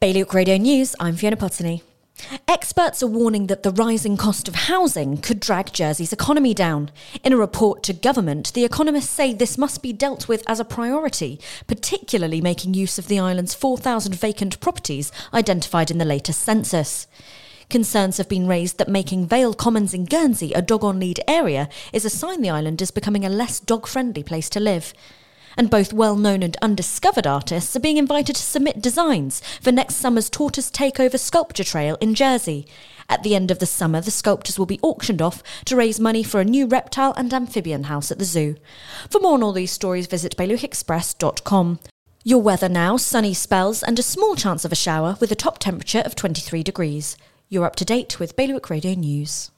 Bailiwick Radio News, I'm Fiona Potney. Experts are warning that the rising cost of housing could drag Jersey's economy down. In a report to government, the economists say this must be dealt with as a priority, particularly making use of the island's 4,000 vacant properties identified in the latest census. Concerns have been raised that making Vale Commons in Guernsey a dog on lead area is a sign the island is becoming a less dog friendly place to live and both well known and undiscovered artists are being invited to submit designs for next summer's Tortoise Takeover Sculpture Trail in Jersey. At the end of the summer, the sculptures will be auctioned off to raise money for a new reptile and amphibian house at the zoo. For more on all these stories, visit bailiwickexpress.com. Your weather now sunny spells and a small chance of a shower with a top temperature of 23 degrees. You're up to date with Bailiwick Radio News.